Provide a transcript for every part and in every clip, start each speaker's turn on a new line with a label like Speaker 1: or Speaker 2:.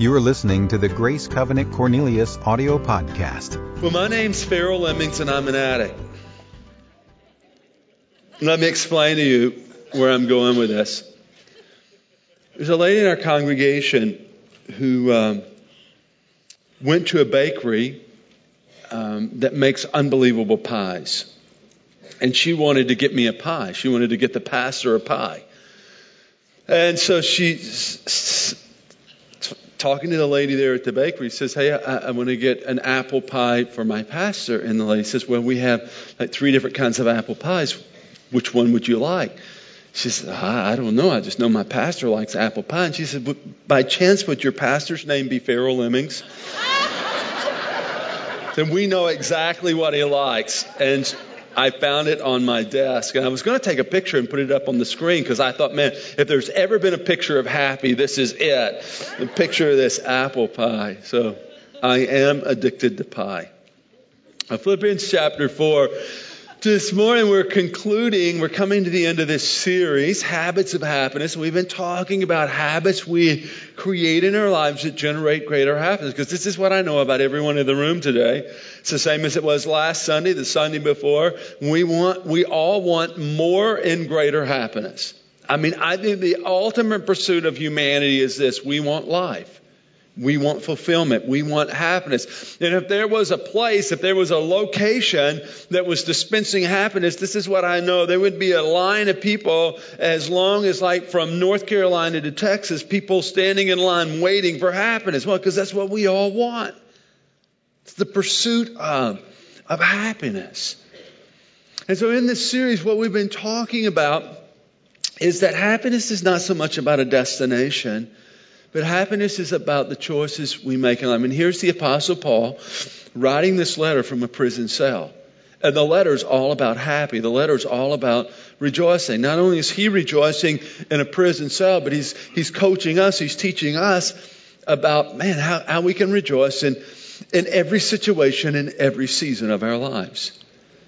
Speaker 1: You are listening to the Grace Covenant Cornelius audio podcast.
Speaker 2: Well, my name's Farrell Lemmings, and I'm an addict. Let me explain to you where I'm going with this. There's a lady in our congregation who um, went to a bakery um, that makes unbelievable pies. And she wanted to get me a pie. She wanted to get the pastor a pie. And so she talking to the lady there at the bakery, He says, Hey, I, want to get an apple pie for my pastor. And the lady says, Well, we have like three different kinds of apple pies. Which one would you like? She says, I, I don't know. I just know my pastor likes apple pie. And she said, By chance, would your pastor's name be Farrell Lemmings? then we know exactly what he likes. And I found it on my desk and I was going to take a picture and put it up on the screen because I thought, man, if there's ever been a picture of happy, this is it. The picture of this apple pie. So I am addicted to pie. Philippians chapter 4 this morning we're concluding, we're coming to the end of this series, Habits of Happiness. We've been talking about habits we create in our lives that generate greater happiness. Because this is what I know about everyone in the room today. It's the same as it was last Sunday, the Sunday before. We want, we all want more and greater happiness. I mean, I think the ultimate pursuit of humanity is this. We want life. We want fulfillment. We want happiness. And if there was a place, if there was a location that was dispensing happiness, this is what I know. There would be a line of people as long as like from North Carolina to Texas, people standing in line waiting for happiness. Well, because that's what we all want. It's the pursuit of, of happiness. And so in this series, what we've been talking about is that happiness is not so much about a destination but happiness is about the choices we make in life. And here's the Apostle Paul writing this letter from a prison cell. And the letter is all about happy. The letter is all about rejoicing. Not only is he rejoicing in a prison cell, but he's, he's coaching us, he's teaching us about, man, how, how we can rejoice in, in every situation, in every season of our lives.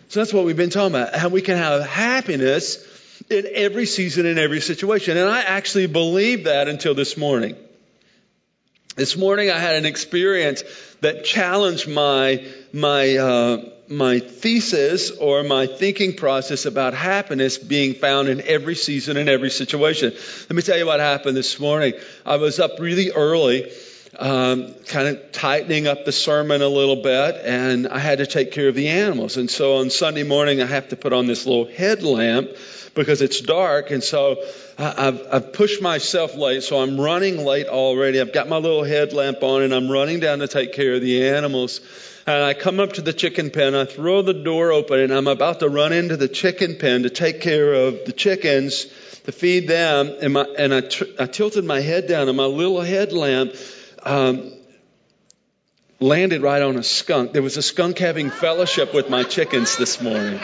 Speaker 2: So that's what we've been talking about, how we can have happiness in every season, in every situation. And I actually believed that until this morning. This morning I had an experience that challenged my, my, uh, my thesis or my thinking process about happiness being found in every season and every situation. Let me tell you what happened this morning. I was up really early, um, kind of tightening up the sermon a little bit, and I had to take care of the animals. And so on Sunday morning, I have to put on this little headlamp because it's dark. And so I've, I've pushed myself late. So I'm running late already. I've got my little headlamp on and I'm running down to take care of the animals. And I come up to the chicken pen. I throw the door open and I'm about to run into the chicken pen to take care of the chickens to feed them. And, my, and I, tr- I tilted my head down and my little headlamp, um, landed right on a skunk. There was a skunk having fellowship with my chickens this morning.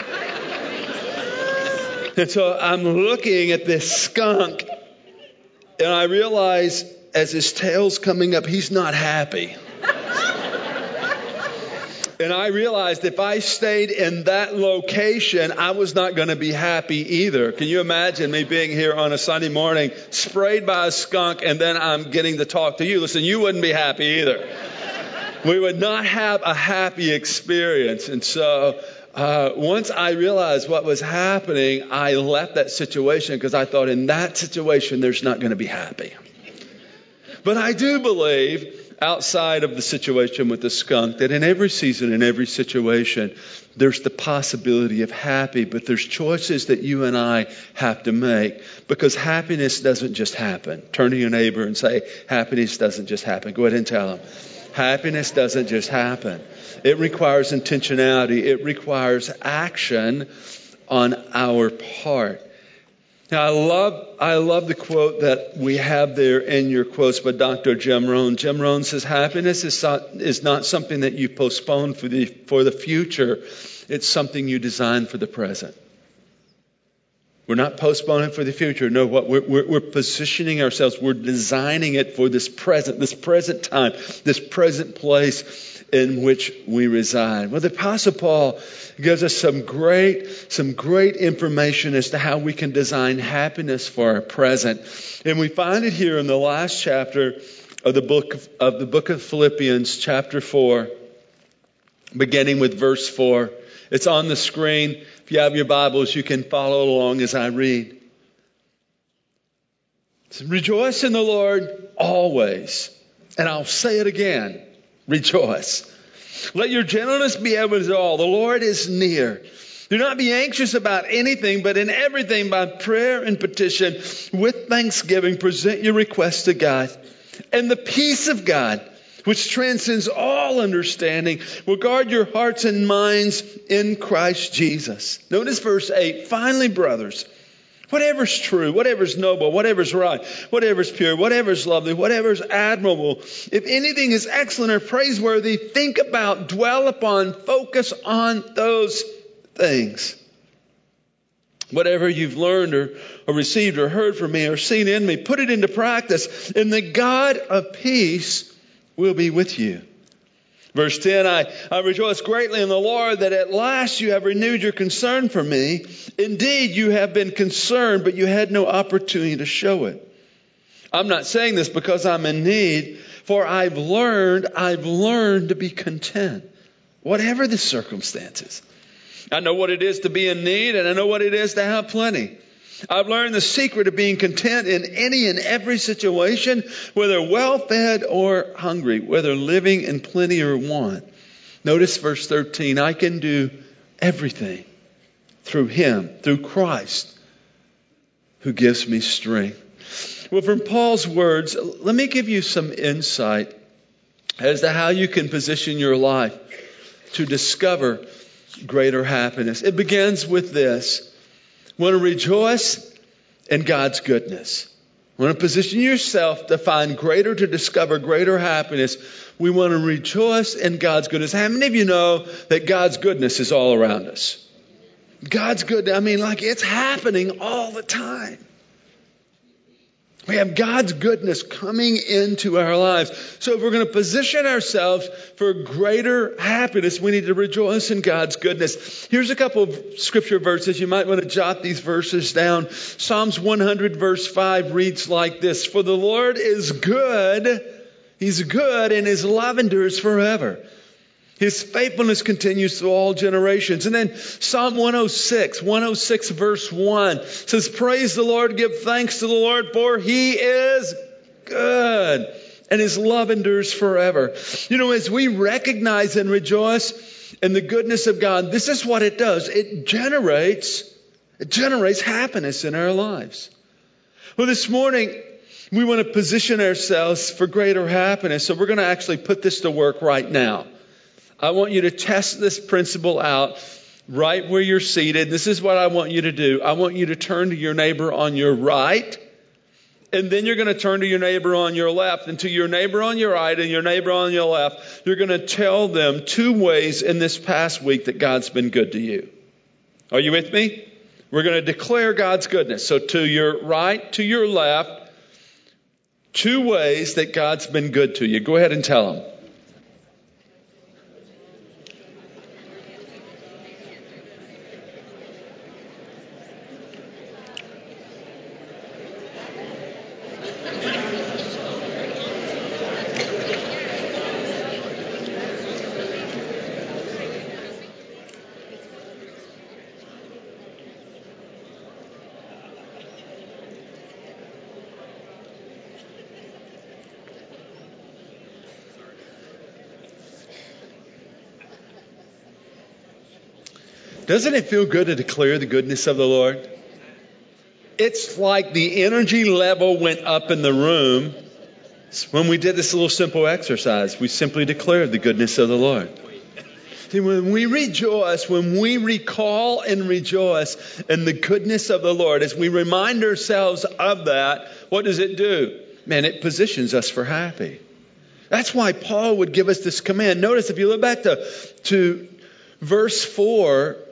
Speaker 2: And so I'm looking at this skunk, and I realize as his tail's coming up, he's not happy. And I realized if I stayed in that location, I was not going to be happy either. Can you imagine me being here on a Sunday morning, sprayed by a skunk, and then I'm getting to talk to you? Listen, you wouldn't be happy either. We would not have a happy experience. And so uh, once I realized what was happening, I left that situation because I thought in that situation, there's not going to be happy. But I do believe, outside of the situation with the skunk, that in every season, in every situation, there's the possibility of happy, but there's choices that you and I have to make because happiness doesn't just happen. Turn to your neighbor and say, happiness doesn't just happen. Go ahead and tell them. Happiness doesn't just happen. It requires intentionality. It requires action on our part. Now, I love, I love the quote that we have there in your quotes by Dr. Jim Rohn. Jim Rohn says, happiness is not, is not something that you postpone for the, for the future. It's something you design for the present. We're not postponing for the future. No, what we're, we're, we're, positioning ourselves. We're designing it for this present, this present time, this present place in which we reside. Well, the Apostle Paul gives us some great, some great information as to how we can design happiness for our present. And we find it here in the last chapter of the book of, of the book of Philippians, chapter 4, beginning with verse 4. It's on the screen. If you have your Bibles, you can follow along as I read. Rejoice in the Lord always. And I'll say it again. Rejoice. Let your gentleness be evident to all. The Lord is near. Do not be anxious about anything, but in everything by prayer and petition with thanksgiving present your requests to God. And the peace of God, which transcends all understanding, will guard your hearts and minds in Christ Jesus. Notice verse 8. Finally, brothers, Whatever's true, whatever's noble, whatever's right, whatever's pure, whatever's lovely, whatever's admirable, if anything is excellent or praiseworthy, think about, dwell upon, focus on those things. Whatever you've learned or, or received or heard from me or seen in me, put it into practice, and the God of peace will be with you. Verse 10, I, I rejoice greatly in the Lord that at last you have renewed your concern for me. Indeed, you have been concerned, but you had no opportunity to show it. I'm not saying this because I'm in need, for I've learned, I've learned to be content, whatever the circumstances. I know what it is to be in need, and I know what it is to have plenty. I've learned the secret of being content in any and every situation, whether well fed or hungry, whether living in plenty or want. Notice verse 13 I can do everything through Him, through Christ, who gives me strength. Well, from Paul's words, let me give you some insight as to how you can position your life to discover greater happiness. It begins with this want to rejoice in God's goodness. Want to position yourself to find greater, to discover greater happiness. We want to rejoice in God's goodness. How many of you know that God's goodness is all around us? God's good. I mean, like it's happening all the time. We have God's goodness coming into our lives. So if we're going to position ourselves for greater happiness, we need to rejoice in God's goodness. Here's a couple of scripture verses. You might want to jot these verses down. Psalms 100 verse 5 reads like this, For the Lord is good. He's good and his love endures forever. His faithfulness continues through all generations. And then Psalm 106, 106 verse 1 says, Praise the Lord, give thanks to the Lord, for he is good and his love endures forever. You know, as we recognize and rejoice in the goodness of God, this is what it does. It generates, it generates happiness in our lives. Well, this morning, we want to position ourselves for greater happiness. So we're going to actually put this to work right now. I want you to test this principle out right where you're seated. This is what I want you to do. I want you to turn to your neighbor on your right, and then you're going to turn to your neighbor on your left. And to your neighbor on your right and your neighbor on your left, you're going to tell them two ways in this past week that God's been good to you. Are you with me? We're going to declare God's goodness. So to your right, to your left, two ways that God's been good to you. Go ahead and tell them. Doesn't it feel good to declare the goodness of the Lord? It's like the energy level went up in the room when we did this little simple exercise. We simply declared the goodness of the Lord. See, when we rejoice, when we recall and rejoice in the goodness of the Lord, as we remind ourselves of that, what does it do? Man, it positions us for happy. That's why Paul would give us this command. Notice if you look back to, to verse 4,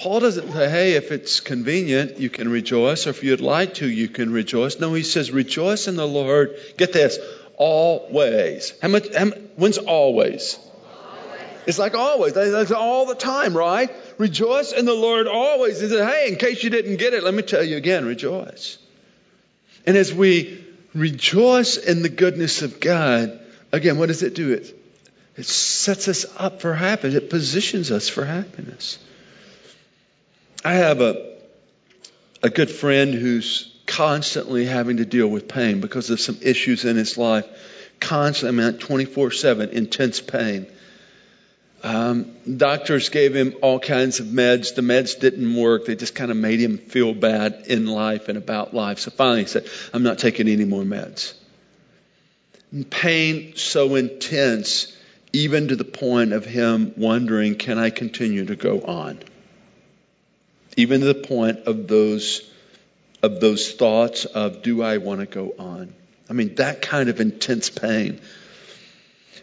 Speaker 2: Paul doesn't say, hey, if it's convenient, you can rejoice, or if you'd like to, you can rejoice. No, he says, rejoice in the Lord. Get this, always. How much, how, when's always? always? It's like always. That's all the time, right? Rejoice in the Lord always. He said, hey, in case you didn't get it, let me tell you again, rejoice. And as we rejoice in the goodness of God, again, what does it do? It, it sets us up for happiness, it positions us for happiness. I have a, a good friend who's constantly having to deal with pain because of some issues in his life. Constantly, I 24 7, intense pain. Um, doctors gave him all kinds of meds. The meds didn't work. They just kind of made him feel bad in life and about life. So finally he said, I'm not taking any more meds. And pain so intense, even to the point of him wondering, can I continue to go on? Even to the point of those, of those thoughts of, do I want to go on? I mean, that kind of intense pain.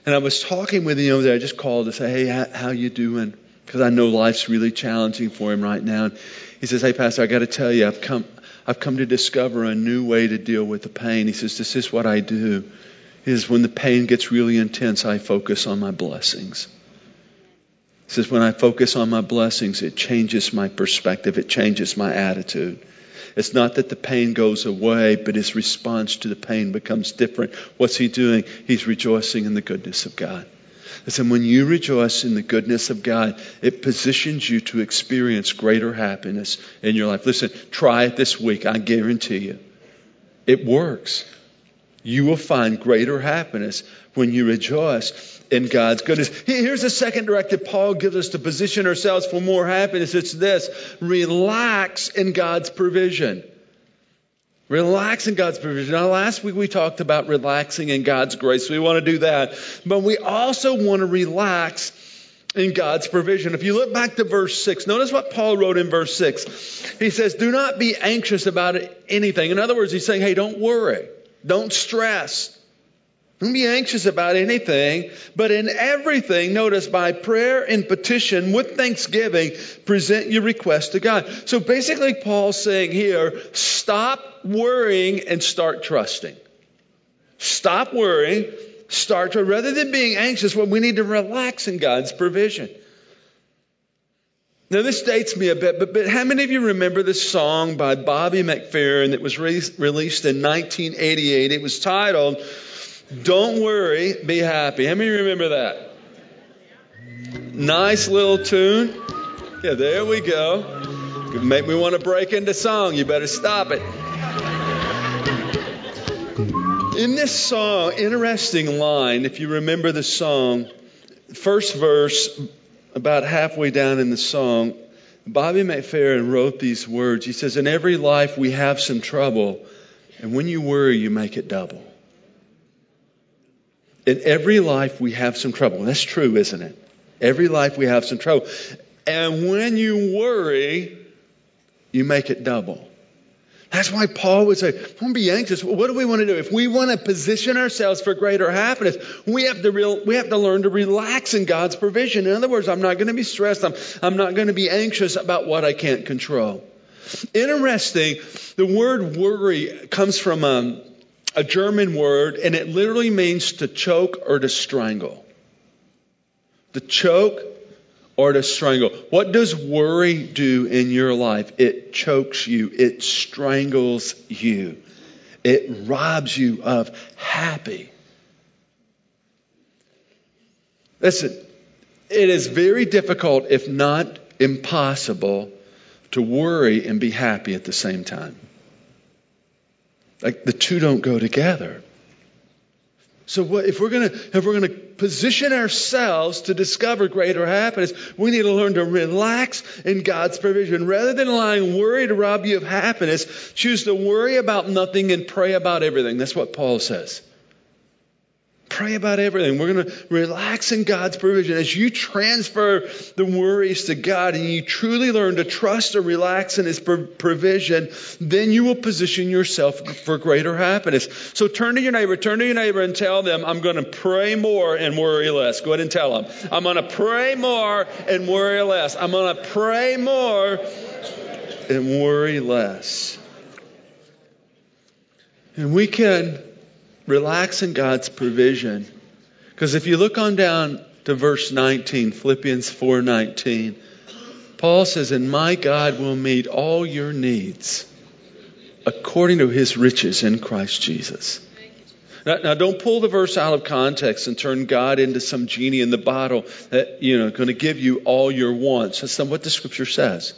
Speaker 2: And I was talking with him there. I just called to say, hey, how, how you doing? Because I know life's really challenging for him right now. And he says, hey, Pastor, I got to tell you, I've come, I've come to discover a new way to deal with the pain. He says, this is what I do. Is when the pain gets really intense, I focus on my blessings. He says, when I focus on my blessings, it changes my perspective. It changes my attitude. It's not that the pain goes away, but his response to the pain becomes different. What's he doing? He's rejoicing in the goodness of God. Listen, when you rejoice in the goodness of God, it positions you to experience greater happiness in your life. Listen, try it this week. I guarantee you. It works. You will find greater happiness when you rejoice in God's goodness. Here's the second directive Paul gives us to position ourselves for more happiness. It's this relax in God's provision. Relax in God's provision. Now, last week we talked about relaxing in God's grace. We want to do that. But we also want to relax in God's provision. If you look back to verse 6, notice what Paul wrote in verse 6. He says, Do not be anxious about anything. In other words, he's saying, Hey, don't worry. Don't stress. Don't be anxious about anything, but in everything, notice by prayer and petition with thanksgiving, present your request to God. So basically, Paul's saying here, stop worrying and start trusting. Stop worrying, start to, rather than being anxious, well, we need to relax in God's provision. Now, this dates me a bit, but, but how many of you remember this song by Bobby McFerrin that was re- released in 1988? It was titled, don't worry, be happy. How many remember that? Nice little tune. Yeah, there we go. Make me want to break into song. You better stop it. In this song, interesting line, if you remember the song, first verse, about halfway down in the song, Bobby McFerrin wrote these words. He says, In every life we have some trouble, and when you worry, you make it double. In every life, we have some trouble. That's true, isn't it? Every life, we have some trouble. And when you worry, you make it double. That's why Paul would say, don't be anxious. What do we want to do? If we want to position ourselves for greater happiness, we have to, real, we have to learn to relax in God's provision. In other words, I'm not going to be stressed. I'm, I'm not going to be anxious about what I can't control. Interesting, the word worry comes from um, a German word, and it literally means to choke or to strangle. To choke or to strangle. What does worry do in your life? It chokes you, it strangles you, it robs you of happy. Listen, it is very difficult, if not impossible, to worry and be happy at the same time. Like the two don't go together. So what, if we're gonna if we're gonna position ourselves to discover greater happiness, we need to learn to relax in God's provision. Rather than allowing worry to rob you of happiness, choose to worry about nothing and pray about everything. That's what Paul says. Pray about everything. We're going to relax in God's provision. As you transfer the worries to God and you truly learn to trust and relax in His provision, then you will position yourself for greater happiness. So turn to your neighbor, turn to your neighbor and tell them, I'm going to pray more and worry less. Go ahead and tell them. I'm going to pray more and worry less. I'm going to pray more and worry less. And we can relax in God's provision. Because if you look on down to verse 19, Philippians 4:19, Paul says, "And my God will meet all your needs according to his riches in Christ Jesus. Now, now, don't pull the verse out of context and turn God into some genie in the bottle that, you know, going to give you all your wants. That's not what the scripture says.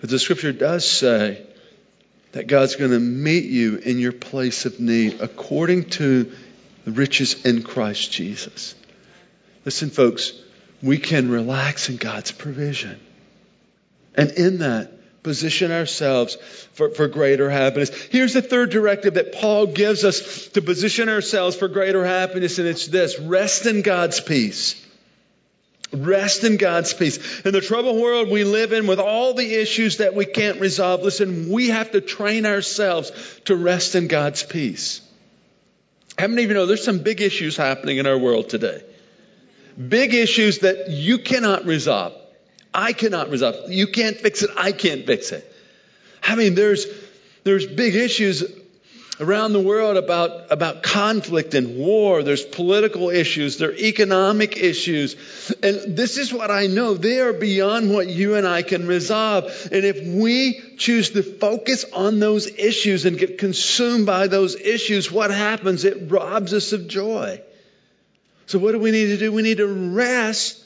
Speaker 2: But the scripture does say that God's going to meet you in your place of need according to the riches in Christ Jesus. Listen, folks, we can relax in God's provision. And in that, position ourselves for, for greater happiness. Here's the third directive that Paul gives us to position ourselves for greater happiness, and it's this rest in God's peace. Rest in God's peace. In the troubled world we live in with all the issues that we can't resolve, listen, we have to train ourselves to rest in God's peace. How many of you know there's some big issues happening in our world today? Big issues that you cannot resolve. I cannot resolve. You can't fix it. I can't fix it. I mean, there's, there's big issues around the world about, about conflict and war. There's political issues. There are economic issues. And this is what I know. They are beyond what you and I can resolve. And if we choose to focus on those issues and get consumed by those issues, what happens? It robs us of joy. So what do we need to do? We need to rest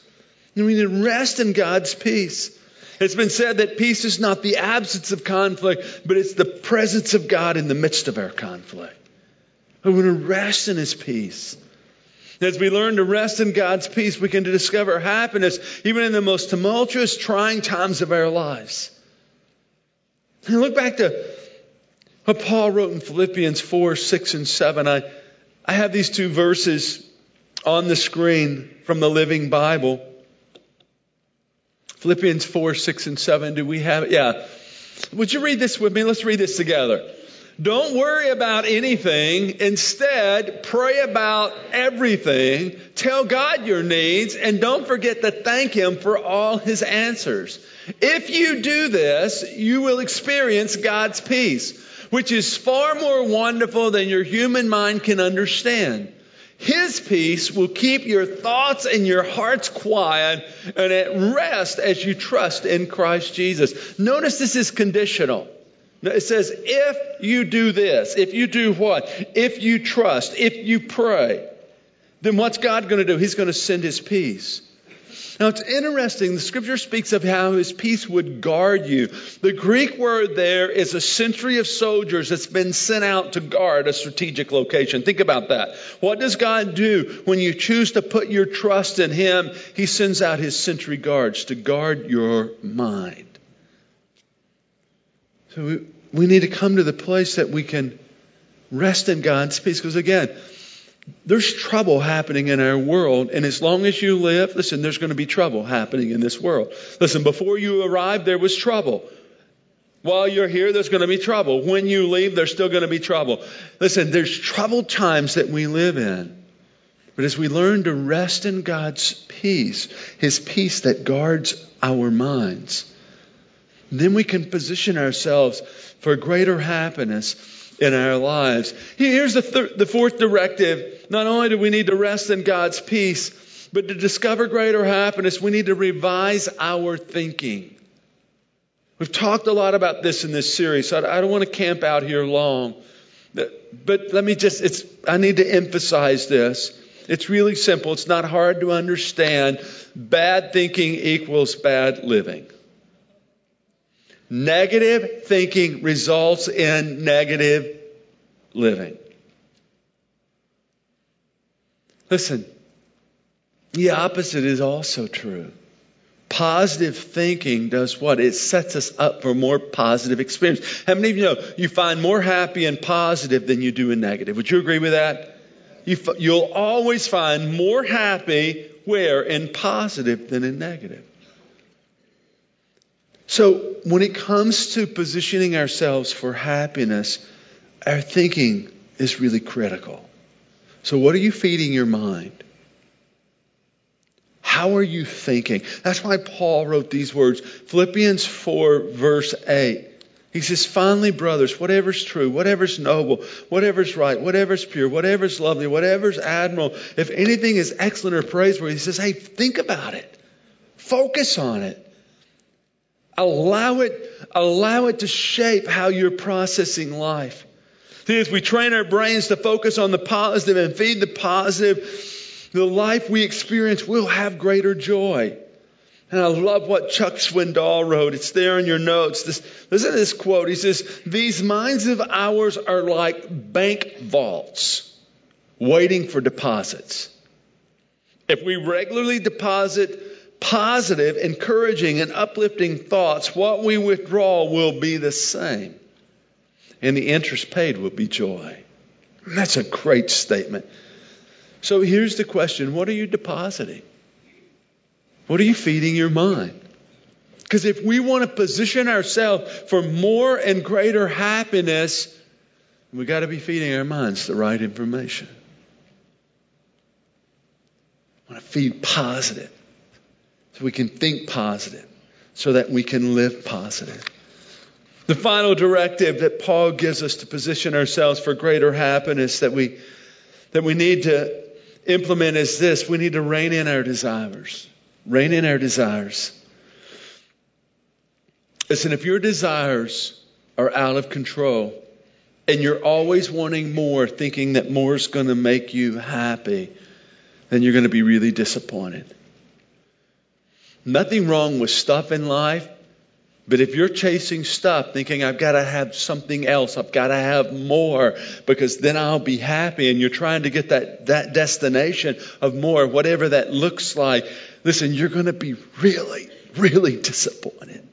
Speaker 2: we need to rest in God's peace. It's been said that peace is not the absence of conflict, but it's the presence of God in the midst of our conflict. We want to rest in His peace. As we learn to rest in God's peace, we can discover happiness even in the most tumultuous, trying times of our lives. And look back to what Paul wrote in Philippians 4, 6, and 7. I, I have these two verses on the screen from the Living Bible. Philippians 4, 6, and 7. Do we have it? Yeah. Would you read this with me? Let's read this together. Don't worry about anything. Instead, pray about everything. Tell God your needs and don't forget to thank Him for all His answers. If you do this, you will experience God's peace, which is far more wonderful than your human mind can understand. His peace will keep your thoughts and your hearts quiet and at rest as you trust in Christ Jesus. Notice this is conditional. It says, if you do this, if you do what? If you trust, if you pray, then what's God going to do? He's going to send His peace. Now it's interesting, the scripture speaks of how his peace would guard you. The Greek word there is a century of soldiers that's been sent out to guard a strategic location. Think about that. What does God do when you choose to put your trust in him? He sends out his century guards to guard your mind. So we, we need to come to the place that we can rest in God's peace. Because again, there's trouble happening in our world, and as long as you live, listen, there's going to be trouble happening in this world. Listen, before you arrived, there was trouble. While you're here, there's going to be trouble. When you leave, there's still going to be trouble. Listen, there's troubled times that we live in. But as we learn to rest in God's peace, His peace that guards our minds, then we can position ourselves for greater happiness in our lives. Here's the, thir- the fourth directive. Not only do we need to rest in God's peace, but to discover greater happiness, we need to revise our thinking. We've talked a lot about this in this series, so I don't want to camp out here long. But let me just, it's, I need to emphasize this. It's really simple. It's not hard to understand. Bad thinking equals bad living. Negative thinking results in negative living. Listen, the opposite is also true. Positive thinking does what? It sets us up for more positive experience. How many of you know you find more happy and positive than you do in negative? Would you agree with that? You, will always find more happy where? In positive than in negative. So, when it comes to positioning ourselves for happiness, our thinking is really critical. So, what are you feeding your mind? How are you thinking? That's why Paul wrote these words Philippians 4, verse 8. He says, finally, brothers, whatever's true, whatever's noble, whatever's right, whatever's pure, whatever's lovely, whatever's admirable, if anything is excellent or praiseworthy, he says, hey, think about it. Focus on it. Allow it, allow it to shape how you're processing life. See, as we train our brains to focus on the positive and feed the positive, the life we experience will have greater joy. And I love what Chuck Swindoll wrote. It's there in your notes. This, listen to this quote. He says, These minds of ours are like bank vaults waiting for deposits. If we regularly deposit positive, encouraging, and uplifting thoughts, what we withdraw will be the same. And the interest paid will be joy. That's a great statement. So here's the question What are you depositing? What are you feeding your mind? Because if we want to position ourselves for more and greater happiness, we've got to be feeding our minds the right information. I want to feed positive so we can think positive, so that we can live positive. The final directive that Paul gives us to position ourselves for greater happiness that we, that we need to implement is this we need to rein in our desires. Rein in our desires. Listen, if your desires are out of control and you're always wanting more, thinking that more is going to make you happy, then you're going to be really disappointed. Nothing wrong with stuff in life, but if you're chasing stuff thinking, I've got to have something else, I've got to have more because then I'll be happy, and you're trying to get that, that destination of more, whatever that looks like, listen, you're going to be really, really disappointed.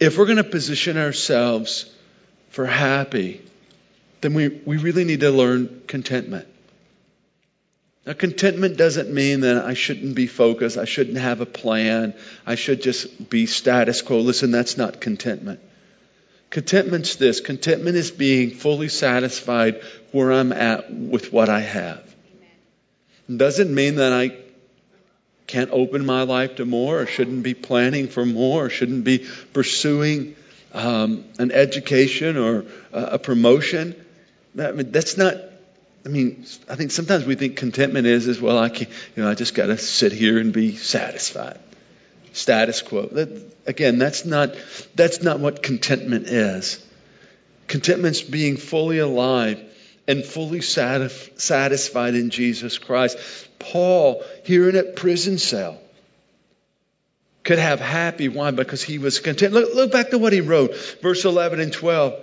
Speaker 2: If we're going to position ourselves for happy, then we, we really need to learn contentment. Now, contentment doesn't mean that I shouldn't be focused, I shouldn't have a plan, I should just be status quo. Listen, that's not contentment. Contentment's this contentment is being fully satisfied where I'm at with what I have. It doesn't mean that I can't open my life to more or shouldn't be planning for more or shouldn't be pursuing um, an education or a promotion. I mean, that's not I mean, I think sometimes we think contentment is, is well, I can, you know, I just got to sit here and be satisfied. Status quo. That, again, that's not, that's not what contentment is. Contentment's being fully alive and fully satisf- satisfied in Jesus Christ. Paul, here in a prison cell, could have happy. Why? Because he was content. Look, look back to what he wrote, verse 11 and 12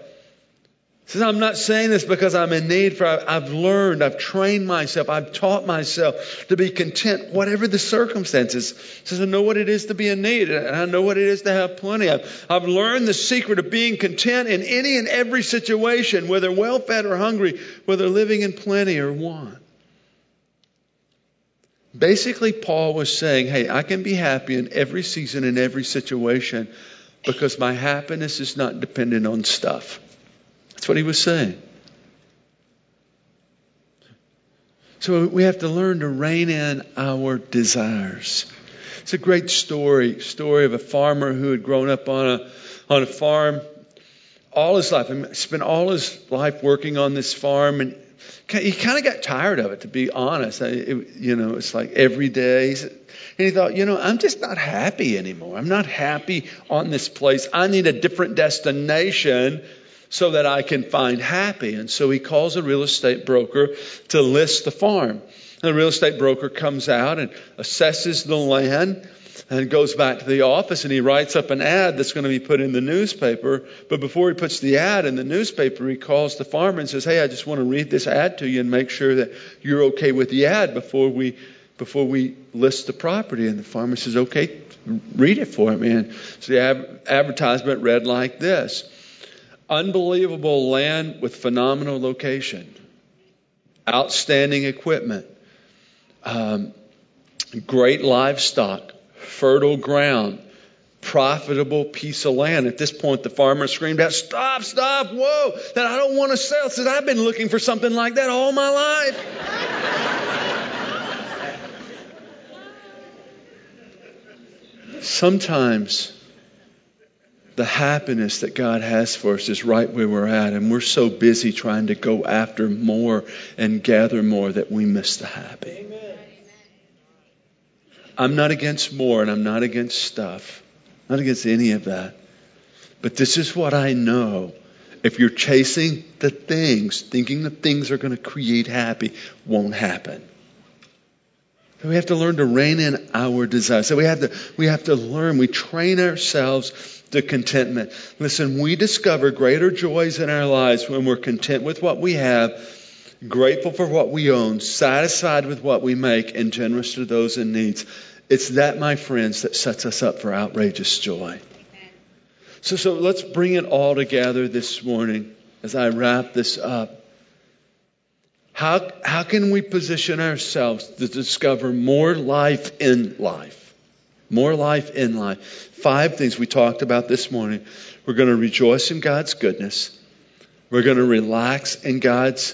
Speaker 2: says, I'm not saying this because I'm in need, for I've learned, I've trained myself, I've taught myself to be content, whatever the circumstances. Says, I know what it is to be in need, and I know what it is to have plenty. I've, I've learned the secret of being content in any and every situation, whether well fed or hungry, whether living in plenty or want. Basically, Paul was saying, Hey, I can be happy in every season, in every situation, because my happiness is not dependent on stuff. That's what he was saying. So we have to learn to rein in our desires. It's a great story, story of a farmer who had grown up on a on a farm all his life. He spent all his life working on this farm, and he kind of got tired of it, to be honest. It, you know, it's like every day. And he thought, you know, I'm just not happy anymore. I'm not happy on this place. I need a different destination so that I can find happy. And so he calls a real estate broker to list the farm. And the real estate broker comes out and assesses the land and goes back to the office and he writes up an ad that's going to be put in the newspaper. But before he puts the ad in the newspaper, he calls the farmer and says, Hey, I just want to read this ad to you and make sure that you're okay with the ad before we before we list the property. And the farmer says, Okay, read it for me. And so the advertisement read like this unbelievable land with phenomenal location, outstanding equipment, um, great livestock, fertile ground, profitable piece of land. At this point, the farmer screamed out, Stop, stop, whoa, that I don't want to sell. Says, I've been looking for something like that all my life. Sometimes the happiness that God has for us is right where we're at. And we're so busy trying to go after more and gather more that we miss the happy. Amen. I'm not against more and I'm not against stuff. Not against any of that. But this is what I know. If you're chasing the things, thinking the things are going to create happy, won't happen. We have to learn to rein in our desires. So we have to, we have to learn, we train ourselves to contentment. Listen, we discover greater joys in our lives when we're content with what we have, grateful for what we own, satisfied with what we make, and generous to those in needs. It's that, my friends, that sets us up for outrageous joy. So, so let's bring it all together this morning as I wrap this up. How, how can we position ourselves to discover more life in life? More life in life. Five things we talked about this morning. We're going to rejoice in God's goodness. We're going to relax in God's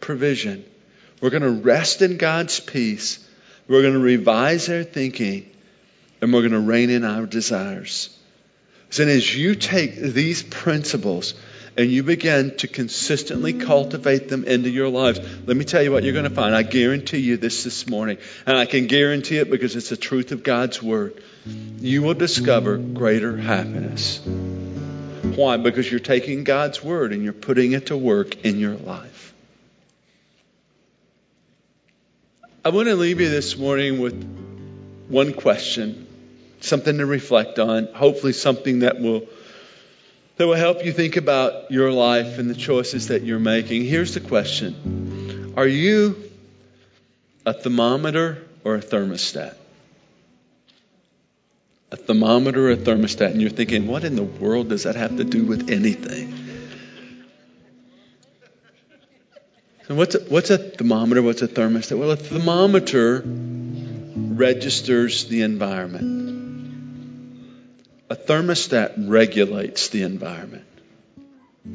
Speaker 2: provision. We're going to rest in God's peace. We're going to revise our thinking. And we're going to rein in our desires. And as you take these principles and you begin to consistently cultivate them into your lives, let me tell you what you're going to find. I guarantee you this this morning, and I can guarantee it because it's the truth of God's Word. You will discover greater happiness. Why? Because you're taking God's Word and you're putting it to work in your life. I want to leave you this morning with one question, something to reflect on, hopefully something that will that will help you think about your life and the choices that you're making. Here's the question Are you a thermometer or a thermostat? A thermometer or a thermostat, and you're thinking, what in the world does that have to do with anything? So what's a, what's a thermometer? What's a thermostat? Well, a thermometer registers the environment. A thermostat regulates the environment.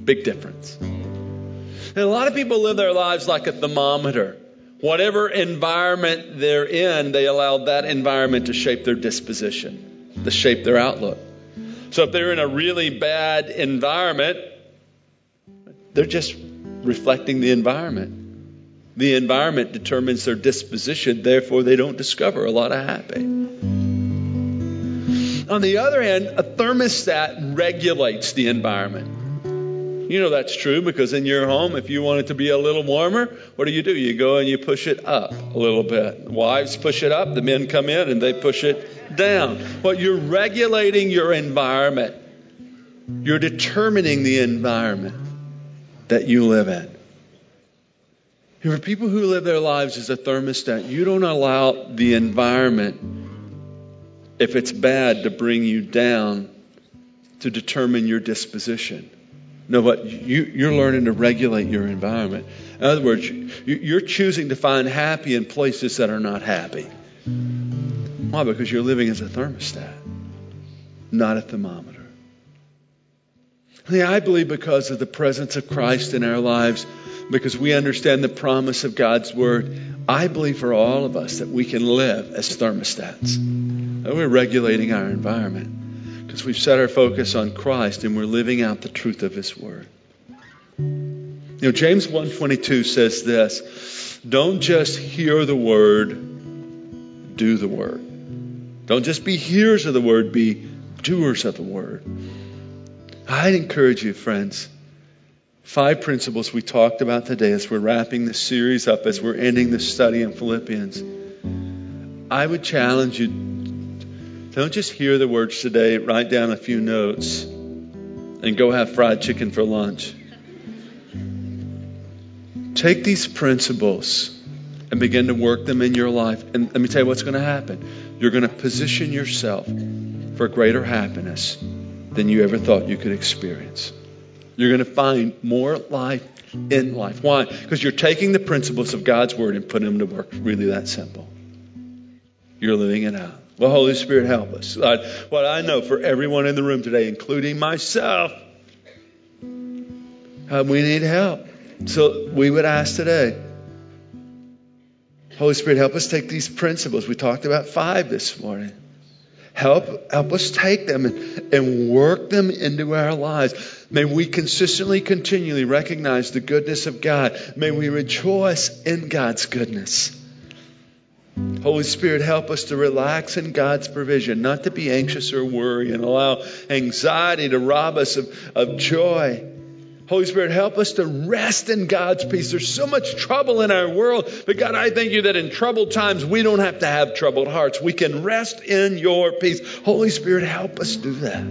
Speaker 2: Big difference. And a lot of people live their lives like a thermometer. Whatever environment they're in, they allow that environment to shape their disposition, to shape their outlook. So if they're in a really bad environment, they're just reflecting the environment. The environment determines their disposition, therefore, they don't discover a lot of happy. On the other hand, a thermostat regulates the environment. You know that's true because in your home, if you want it to be a little warmer, what do you do? You go and you push it up a little bit. Wives push it up, the men come in and they push it down. Well, you're regulating your environment. You're determining the environment that you live in. For people who live their lives as a thermostat, you don't allow the environment if it's bad to bring you down to determine your disposition. No, but you, you're learning to regulate your environment. In other words, you're choosing to find happy in places that are not happy. Why? Because you're living as a thermostat, not a thermometer. I believe because of the presence of Christ in our lives, because we understand the promise of God's Word, I believe for all of us that we can live as thermostats. We're regulating our environment because we've set our focus on Christ and we're living out the truth of His Word. You know, James 1.22 says this, don't just hear the Word, do the Word. Don't just be hearers of the Word, be doers of the Word. I'd encourage you, friends, five principles we talked about today as we're wrapping this series up, as we're ending this study in Philippians. I would challenge you don't just hear the words today, write down a few notes, and go have fried chicken for lunch. Take these principles and begin to work them in your life. And let me tell you what's going to happen. You're going to position yourself for greater happiness than you ever thought you could experience. You're going to find more life in life. Why? Because you're taking the principles of God's Word and putting them to work. Really that simple. You're living it out. Well, Holy Spirit, help us. What I know for everyone in the room today, including myself, we need help. So we would ask today, Holy Spirit, help us take these principles. We talked about five this morning. Help, help us take them and, and work them into our lives. May we consistently, continually recognize the goodness of God. May we rejoice in God's goodness. Holy Spirit, help us to relax in God's provision, not to be anxious or worry and allow anxiety to rob us of, of joy. Holy Spirit, help us to rest in God's peace. There's so much trouble in our world, but God, I thank you that in troubled times we don't have to have troubled hearts. We can rest in your peace. Holy Spirit, help us do that.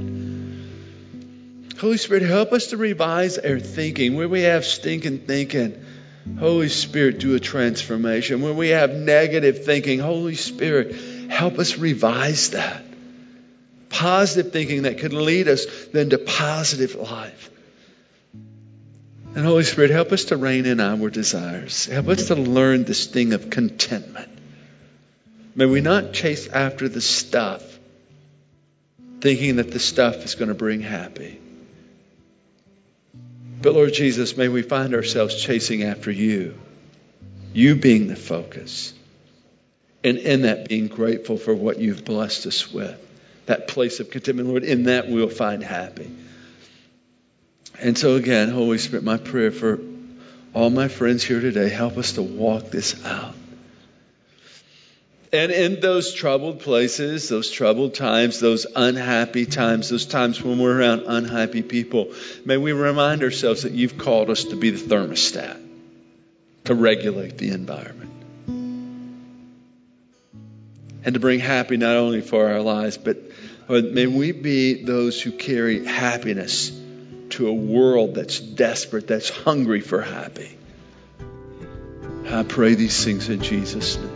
Speaker 2: Holy Spirit, help us to revise our thinking where we have stinking thinking. Holy Spirit, do a transformation. When we have negative thinking, Holy Spirit, help us revise that. Positive thinking that could lead us then to positive life. And Holy Spirit, help us to rein in our desires. Help us to learn this thing of contentment. May we not chase after the stuff, thinking that the stuff is going to bring happy. But Lord Jesus, may we find ourselves chasing after you, you being the focus, and in that being grateful for what you've blessed us with. That place of contentment, Lord, in that we'll find happy. And so, again, Holy Spirit, my prayer for all my friends here today, help us to walk this out. And in those troubled places, those troubled times, those unhappy times, those times when we're around unhappy people, may we remind ourselves that you've called us to be the thermostat, to regulate the environment, and to bring happy not only for our lives, but may we be those who carry happiness to a world that's desperate, that's hungry for happy. I pray these things in Jesus' name.